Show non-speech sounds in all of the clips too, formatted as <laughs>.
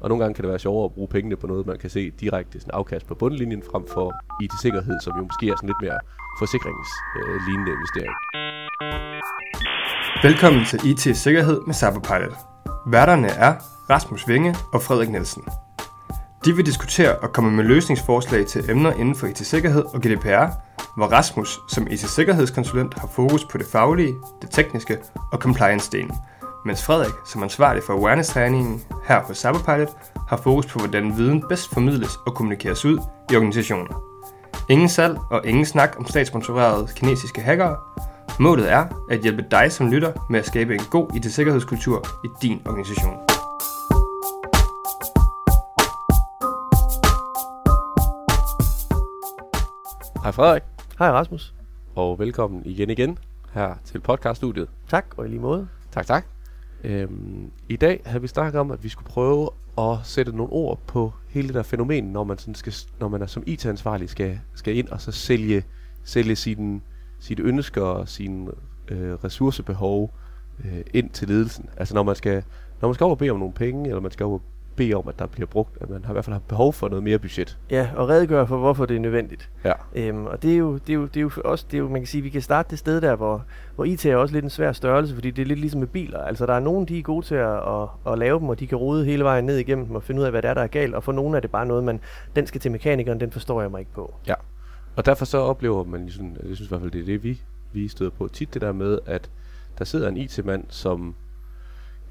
Og nogle gange kan det være sjovere at bruge pengene på noget, man kan se direkte sådan afkast på bundlinjen, frem for IT-sikkerhed, som jo måske er sådan lidt mere forsikringslignende investering. Velkommen til IT Sikkerhed med Cyberpilot. Værterne er Rasmus Vinge og Frederik Nielsen. De vil diskutere og komme med løsningsforslag til emner inden for IT-sikkerhed og GDPR, hvor Rasmus som IT-sikkerhedskonsulent har fokus på det faglige, det tekniske og compliance-delen, mens Frederik som ansvarlig for awareness-træningen her på Cyberpilot har fokus på, hvordan viden bedst formidles og kommunikeres ud i organisationen. Ingen salg og ingen snak om statssponsorerede kinesiske hackere. Målet er at hjælpe dig som lytter med at skabe en god IT-sikkerhedskultur i din organisation. Hej Frederik, Hej Rasmus. og velkommen igen igen her til podcaststudiet. Tak, og i lige måde. Tak, tak. Øhm, I dag havde vi snakket om, at vi skulle prøve at sætte nogle ord på hele det der fænomen, når man, sådan skal, når man er som IT-ansvarlig skal, skal ind og så sælge, sælge sine, sit ønsker og sine øh, ressourcebehov øh, ind til ledelsen. Altså når man skal, når man skal over og bede om nogle penge, eller man skal over bede om, at der bliver brugt, at man har i hvert fald har behov for noget mere budget. Ja, og redegøre for, hvorfor det er nødvendigt. Ja. Øhm, og det er, jo, det, er jo, det er jo for også, det er jo, man kan sige, vi kan starte det sted der, hvor, hvor IT er også lidt en svær størrelse, fordi det er lidt ligesom med biler. Altså der er nogen, de er gode til at, at, at lave dem, og de kan rode hele vejen ned igennem dem og finde ud af, hvad det er, der er galt. Og for nogle er det bare noget, man, den skal til mekanikeren, den forstår jeg mig ikke på. Ja, og derfor så oplever man, ligesom, jeg synes i hvert fald, det er det, vi, vi støder på tit, det der med, at der sidder en IT-mand, som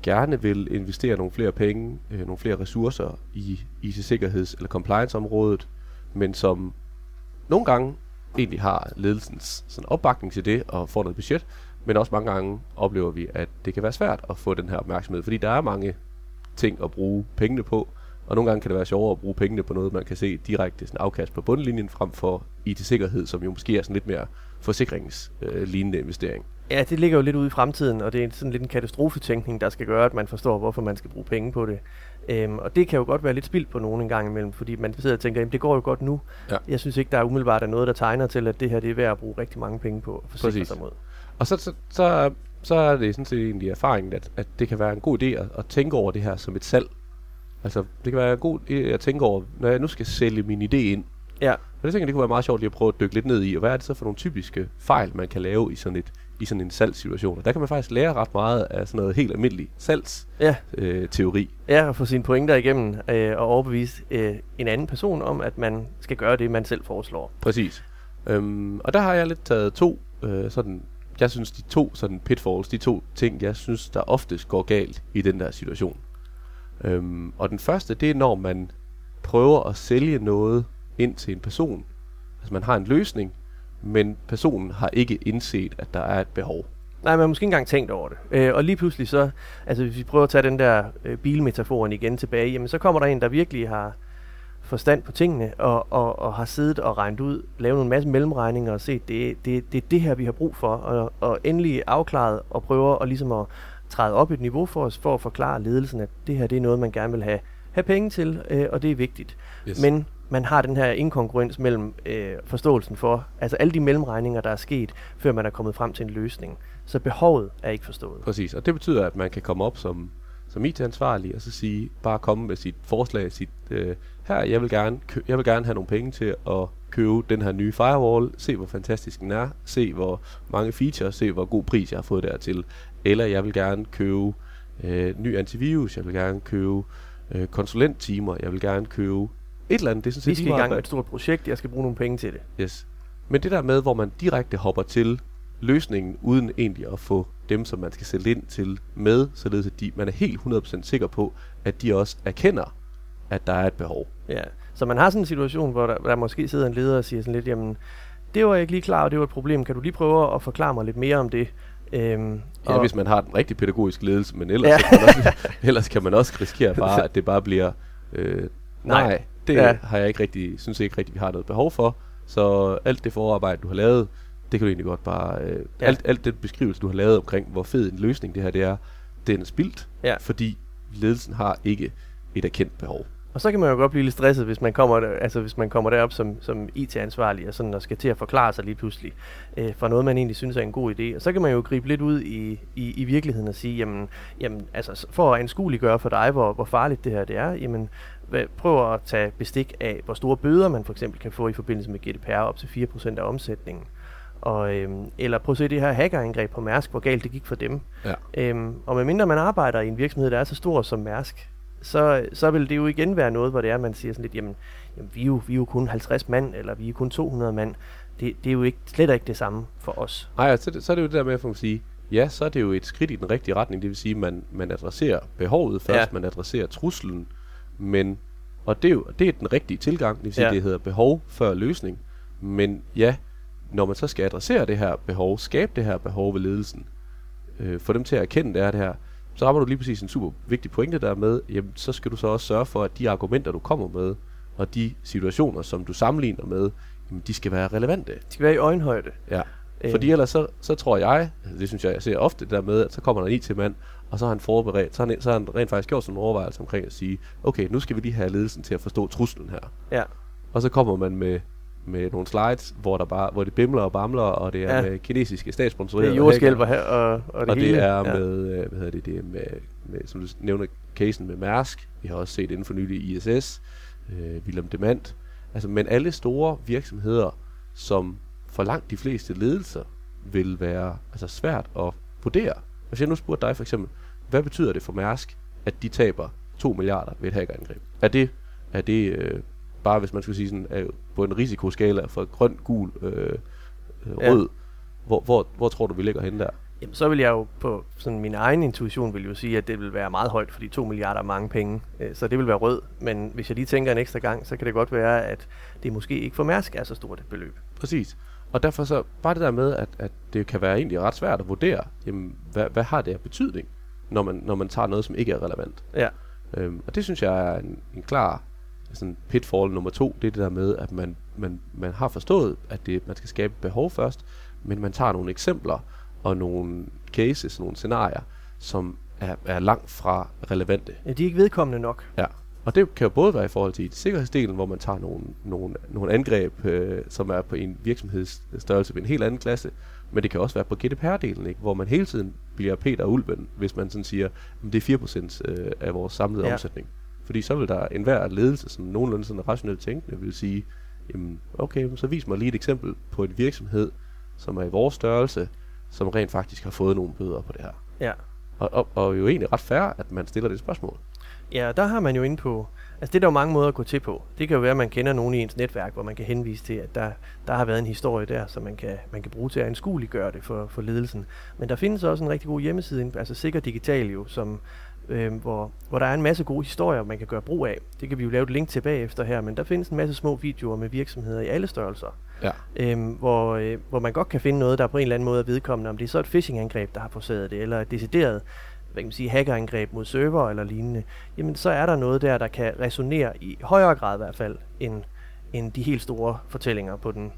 gerne vil investere nogle flere penge, øh, nogle flere ressourcer i IT-sikkerheds- eller compliance-området, men som nogle gange egentlig har ledelsens sådan opbakning til det og får noget budget, men også mange gange oplever vi, at det kan være svært at få den her opmærksomhed, fordi der er mange ting at bruge pengene på, og nogle gange kan det være sjovere at bruge pengene på noget, man kan se direkte sådan afkast på bundlinjen, frem for IT-sikkerhed, som jo måske er sådan lidt mere forsikringslignende investering. Ja, det ligger jo lidt ude i fremtiden, og det er sådan lidt en katastrofetænkning, der skal gøre, at man forstår, hvorfor man skal bruge penge på det. Øhm, og det kan jo godt være lidt spildt på nogen en gang imellem, fordi man sidder og tænker, jamen det går jo godt nu. Ja. Jeg synes ikke, der er umiddelbart er noget, der tegner til, at det her det er værd at bruge rigtig mange penge på at forsikre Præcis. sig mod. Og så, så, så, så er det sådan set egentlig erfaringen, at, at det kan være en god idé at, at tænke over det her som et salg. Altså, det kan være god at tænke over, når jeg nu skal sælge min idé ind. Ja, Og det tænker jeg, det kunne være meget sjovt lige at prøve at dykke lidt ned i, og hvad er det så for nogle typiske fejl, man kan lave i sådan, et, i sådan en salgssituation. Og der kan man faktisk lære ret meget af sådan noget helt almindelig salgsteori. ja, Øh, teori. Ja, at få sine pointer igennem øh, og overbevise øh, en anden person om, at man skal gøre det, man selv foreslår. Præcis. Øhm, og der har jeg lidt taget to øh, sådan, jeg synes de to sådan pitfalls, de to ting, jeg synes, der oftest går galt i den der situation. Øhm, og den første, det er når man prøver at sælge noget ind til en person. Altså man har en løsning, men personen har ikke indset, at der er et behov. Nej, man har måske ikke engang tænkt over det. Øh, og lige pludselig så, altså hvis vi prøver at tage den der øh, bilmetaforen igen tilbage, jamen så kommer der en, der virkelig har forstand på tingene, og, og, og har siddet og regnet ud, lavet en masse mellemregninger og set, det, det, det er det her, vi har brug for, og, og endelig afklaret og prøver at, ligesom at træde op et niveau for os, for at forklare ledelsen, at det her det er noget, man gerne vil have, have penge til, øh, og det er vigtigt. Yes. Men man har den her inkongruens mellem øh, forståelsen for, altså alle de mellemregninger, der er sket, før man er kommet frem til en løsning. Så behovet er ikke forstået. Præcis, og det betyder, at man kan komme op som, som IT-ansvarlig og så sige, bare komme med sit forslag, sit, øh, her, jeg vil, gerne, kø- jeg vil gerne have nogle penge til at købe den her nye firewall, se hvor fantastisk den er, se hvor mange features, se hvor god pris jeg har fået dertil, eller jeg vil gerne købe øh, ny antivirus, jeg vil gerne købe øh, konsulenttimer, jeg vil gerne købe et eller andet, det er sådan set Vi skal i gang med et stort projekt, jeg skal bruge nogle penge til det. Yes. Men det der med, hvor man direkte hopper til løsningen, uden egentlig at få dem, som man skal sælge ind til, med, således at de, man er helt 100% sikker på, at de også erkender, at der er et behov. Ja. Så man har sådan en situation, hvor der, der måske sidder en leder og siger sådan lidt, jamen, det var jeg ikke lige klar over, det var et problem. Kan du lige prøve at forklare mig lidt mere om det? Øhm, Ja, og- hvis man har den rigtig pædagogiske ledelse, men ellers, Ja. kan, man også, <laughs> ellers kan man også risikere bare, <laughs> at det bare bliver, øh, nej, Nej. det Ja. har jeg ikke rigtig, synes jeg ikke rigtig, vi har noget behov for. Så alt det forarbejde, du har lavet, det kan du egentlig godt bare, øh, Ja. ja. alt, alt den beskrivelse, du har lavet omkring, hvor fed en løsning det her det er, den er spildt, Ja. fordi ledelsen har ikke et erkendt behov. Og så kan man jo godt blive lidt stresset, hvis man kommer, altså hvis man kommer derop som, som IT-ansvarlig og, sådan, og skal til at forklare sig lige pludselig øh, for noget, man egentlig synes er en god idé. Og så kan man jo gribe lidt ud i, i, i virkeligheden og sige, jamen, jamen altså, for at anskueliggøre for dig, hvor, hvor farligt det her det er, jamen, prøv at tage bestik af, hvor store bøder man for eksempel kan få i forbindelse med GDPR op til 4% af omsætningen. Og, øhm, eller prøv at se det her hackerangreb på Mærsk, hvor galt det gik for dem. Ja. Øhm, og medmindre man arbejder i en virksomhed, der er så stor som Mærsk, så, så vil det jo igen være noget, hvor det er, man siger sådan lidt, jamen, jamen vi, er jo, vi er jo kun 50 mand, eller vi er kun 200 mand. Det, det er jo ikke, slet ikke det samme for os. Nej, så, så er det jo det der med, at man sige, ja, så er det jo et skridt i den rigtige retning. Det vil sige, at man, man adresserer behovet først, ja. man adresserer truslen, men, og det er jo det er den rigtige tilgang, det vil sige, ja. det hedder behov før løsning. Men ja, når man så skal adressere det her behov, skabe det her behov ved ledelsen, øh, få dem til at erkende, det er det her, så rammer du lige præcis en super vigtig pointe der med, jamen, så skal du så også sørge for, at de argumenter, du kommer med, og de situationer, som du sammenligner med, jamen, de skal være relevante. De skal være i øjenhøjde. Ja. Øh. Fordi ellers så, så tror jeg, altså det synes jeg, jeg ser ofte det der med, at så kommer der en IT-mand, og så har han forberedt, så har han, så har han rent faktisk gjort sådan en overvejelse omkring at sige, okay, nu skal vi lige have ledelsen til at forstå truslen her. Ja. Og så kommer man med med nogle slides, hvor, der bare, hvor det bimler og bamler, og det er ja. med kinesiske statssponsorerede Det er jordskælver her, og, og det og hele. det er ja. med, øh, hvad hedder det, det er med, med, som du nævner, casen med Mærsk. Vi har også set inden for nylig ISS, øh, Willem Demand. Altså, men alle store virksomheder, som for langt de fleste ledelser vil være altså svært at vurdere. Hvis jeg nu spurgte dig for eksempel, hvad betyder det for Mærsk, at de taber 2 milliarder ved et hackerangreb? Er det, er det øh, bare hvis man skulle sige sådan, er på en risikoskala fra grøn, gul, øh, øh, rød, ja. hvor, hvor, hvor tror du, vi ligger henne der? Jamen, så vil jeg jo på sådan min egen intuition vil jo sige, at det vil være meget højt, fordi 2 milliarder er mange penge. Øh, så det vil være rød. Men hvis jeg lige tænker en ekstra gang, så kan det godt være, at det måske ikke for Mærsk er så stort et beløb. Præcis. Og derfor så bare det der med, at, at det kan være egentlig ret svært at vurdere, jamen, hvad, hvad har det af betydning, når man, når man tager noget, som ikke er relevant. Ja. Øhm, og det synes jeg er en, en klar sådan pitfall nummer to, det er det der med, at man, man, man har forstået, at det, man skal skabe behov først, men man tager nogle eksempler og nogle cases, nogle scenarier, som er, er langt fra relevante. Ja, de er ikke vedkommende nok. Ja, og det kan jo både være i forhold til sikkerhedsdelen, hvor man tager nogle, nogle, nogle angreb, øh, som er på en virksomhedsstørrelse ved en helt anden klasse, men det kan også være på GDPR-delen, ikke? hvor man hele tiden bliver Peter Ulven, hvis man sådan siger, at det er 4% øh, af vores samlede ja. omsætning. Fordi så vil der enhver ledelse, som nogenlunde sådan rationelt tænkende, vil sige, jamen okay, så vis mig lige et eksempel på en virksomhed, som er i vores størrelse, som rent faktisk har fået nogle bøder på det her. Ja. Og, og, og jo egentlig ret fair, at man stiller det spørgsmål. Ja, der har man jo inde på, altså det er der jo mange måder at gå til på. Det kan jo være, at man kender nogen i ens netværk, hvor man kan henvise til, at der, der har været en historie der, som man kan, man kan bruge til at anskueliggøre det for, for ledelsen. Men der findes også en rigtig god hjemmeside, altså Sikker Digital jo, som, øh, hvor, hvor der er en masse gode historier, man kan gøre brug af. Det kan vi jo lave et link til bagefter her, men der findes en masse små videoer med virksomheder i alle størrelser, ja. øh, hvor, øh, hvor man godt kan finde noget, der på en eller anden måde er vedkommende, om det er så et phishing-angreb, der har forsøget det, eller et decideret hvad kan man sige, hackerangreb mod server eller lignende, jamen så er der noget der, der kan resonere i højere grad i hvert fald, end, end de helt store fortællinger på den.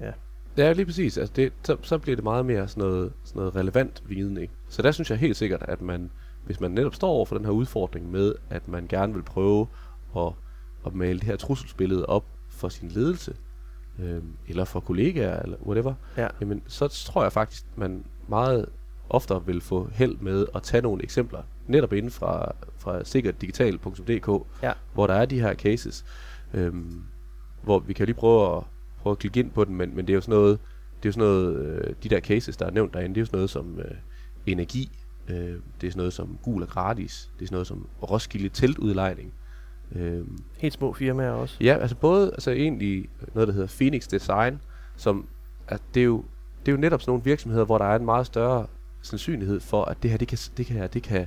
Ja. Ja, lige præcis. Altså det, så, så bliver det meget mere sådan noget, sådan noget relevant viden. Ikke? Så der synes jeg helt sikkert, at man, hvis man netop står over for den her udfordring med, at man gerne vil prøve at, at male det her trusselsbillede op for sin ledelse, øh, eller for kollegaer, eller whatever, ja. jamen, så tror jeg faktisk, man meget oftere vil få held med at tage nogle eksempler, netop inden fra, fra sikkerdigital.dk, ja. hvor der er de her cases, øh, hvor vi kan lige prøve at, prøve at klikke ind på den, men, men det er jo sådan noget, det er jo sådan noget, øh, de der cases, der er nævnt derinde, det er jo sådan noget som øh, energi, Øh, det er sådan noget som Gul og Gratis. Det er sådan noget som Roskilde Teltudlejning. Øh, Helt små firmaer også. Ja, altså både altså egentlig noget, der hedder Phoenix Design, som at det, er jo, det er jo netop sådan nogle virksomheder, hvor der er en meget større sandsynlighed for, at det her, det kan, det kan, det kan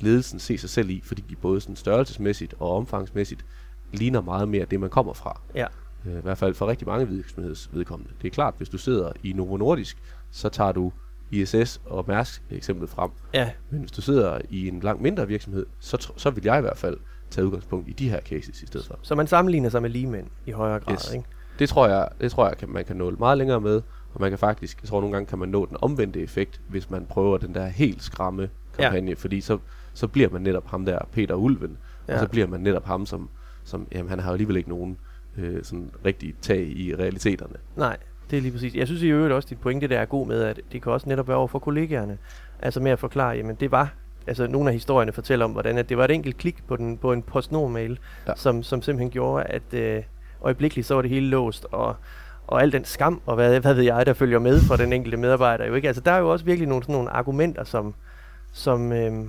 ledelsen se sig selv i, fordi de både sådan størrelsesmæssigt og omfangsmæssigt ligner meget mere det, man kommer fra. Ja. Øh, I hvert fald for rigtig mange virksomhedsvedkommende. Det er klart, hvis du sidder i Novo Nordisk, så tager du ISS og Mærsk eksemplet frem. Ja. Men hvis du sidder i en langt mindre virksomhed, så, så vil jeg i hvert fald tage udgangspunkt i de her cases i stedet for. Så man sammenligner sig med ligemænd i højere grad, yes. ikke? Det tror jeg, det tror jeg kan, man kan nå meget længere med, og man kan faktisk, jeg tror nogle gange kan man nå den omvendte effekt, hvis man prøver den der helt skræmme kampagne, ja. fordi så, så bliver man netop ham der Peter Ulven, Ja. Og så bliver man netop ham, som, som jamen, han har jo alligevel ikke nogen øh, sådan rigtig tag i realiteterne. Nej, det er lige præcis. Jeg synes i øvrigt også, at dit pointe der er god med, at det kan også netop være over for kollegaerne. Altså med at forklare, jamen det var altså nogle af historierne fortæller om, hvordan at det var et enkelt klik på, den, på en postnord-mail, ja. som, som simpelthen gjorde, at øh, øjeblikkeligt så var det hele låst, og, og al den skam, og hvad, hvad ved jeg, der følger med for den enkelte medarbejder. Jo ikke? Altså, der er jo også virkelig nogle, sådan nogle argumenter, som, som, øh,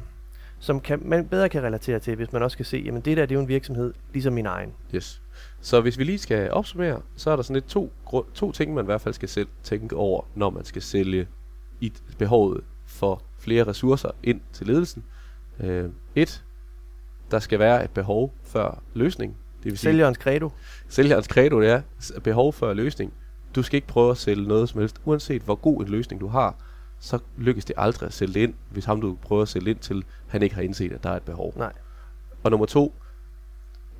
som kan, man bedre kan relatere til, hvis man også kan se, jamen det der det er jo en virksomhed, ligesom min egen. Yes. Så hvis vi lige skal opsummere, så er der sådan lidt to, to ting, man i hvert fald skal selv tænke over, når man skal sælge i behovet for flere ressourcer ind til ledelsen. Øh, et, der skal være et behov før løsning. Det vil sige, sælgerens credo. Sælgerens credo, ja. Behov før løsning. Du skal ikke prøve at sælge noget som helst. Uanset hvor god en løsning du har, så lykkes det aldrig at sælge det ind, hvis ham du prøver at sælge ind til, han ikke har indset, at der er et behov. Nej. Og nummer to,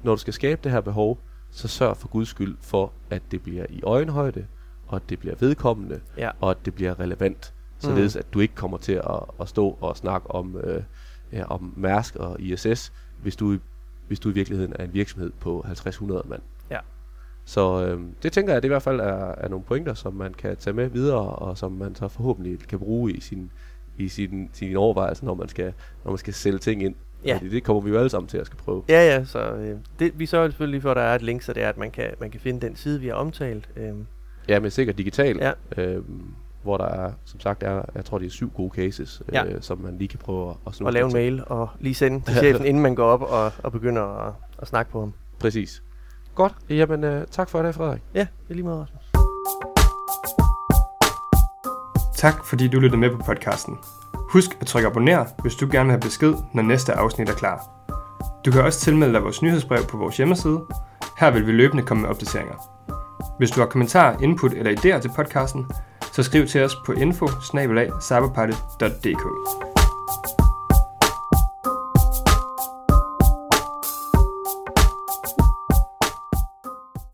når du skal skabe det her behov, så sørg for guds skyld for, at det bliver i øjenhøjde, og at det bliver vedkommende, ja. og at det bliver relevant således mm. at du ikke kommer til at, at stå og snakke om, øh, ja, om Mærsk og ISS, hvis du, hvis du i virkeligheden er en virksomhed på 50-100 mand. Så øh, det tænker jeg, det i hvert fald er, er nogle pointer, som man kan tage med videre, og som man så forhåbentlig kan bruge i sin, i sin, sin overvejelse, når man skal, når man skal sælge ting ind. Ja. Fordi det kommer vi jo alle sammen til at skal prøve. Ja, ja, så øh, det, vi sørger selvfølgelig for, at der er et link, så det er, at man kan, man kan finde den side, vi har omtalt. Øh. Ja, men sikkert digitalt. Ja. Øh, hvor der er, som sagt, er, jeg tror, det er syv gode cases, ja. øh, som man lige kan prøve at, at Og lave en mail og lige sende til chefen, <laughs> inden man går op og, og begynder at, at snakke på ham. Præcis. Godt. Jamen, øh, tak for det, Frederik. Ja, det er lige meget, Rasmus. Tak, fordi du lyttede med på podcasten. Husk at trykke abonner, hvis du gerne vil have besked, når næste afsnit er klar. Du kan også tilmelde dig vores nyhedsbrev på vores hjemmeside. Her vil vi løbende komme med opdateringer. Hvis du har kommentarer, input eller idéer til podcasten, så skriv til os på info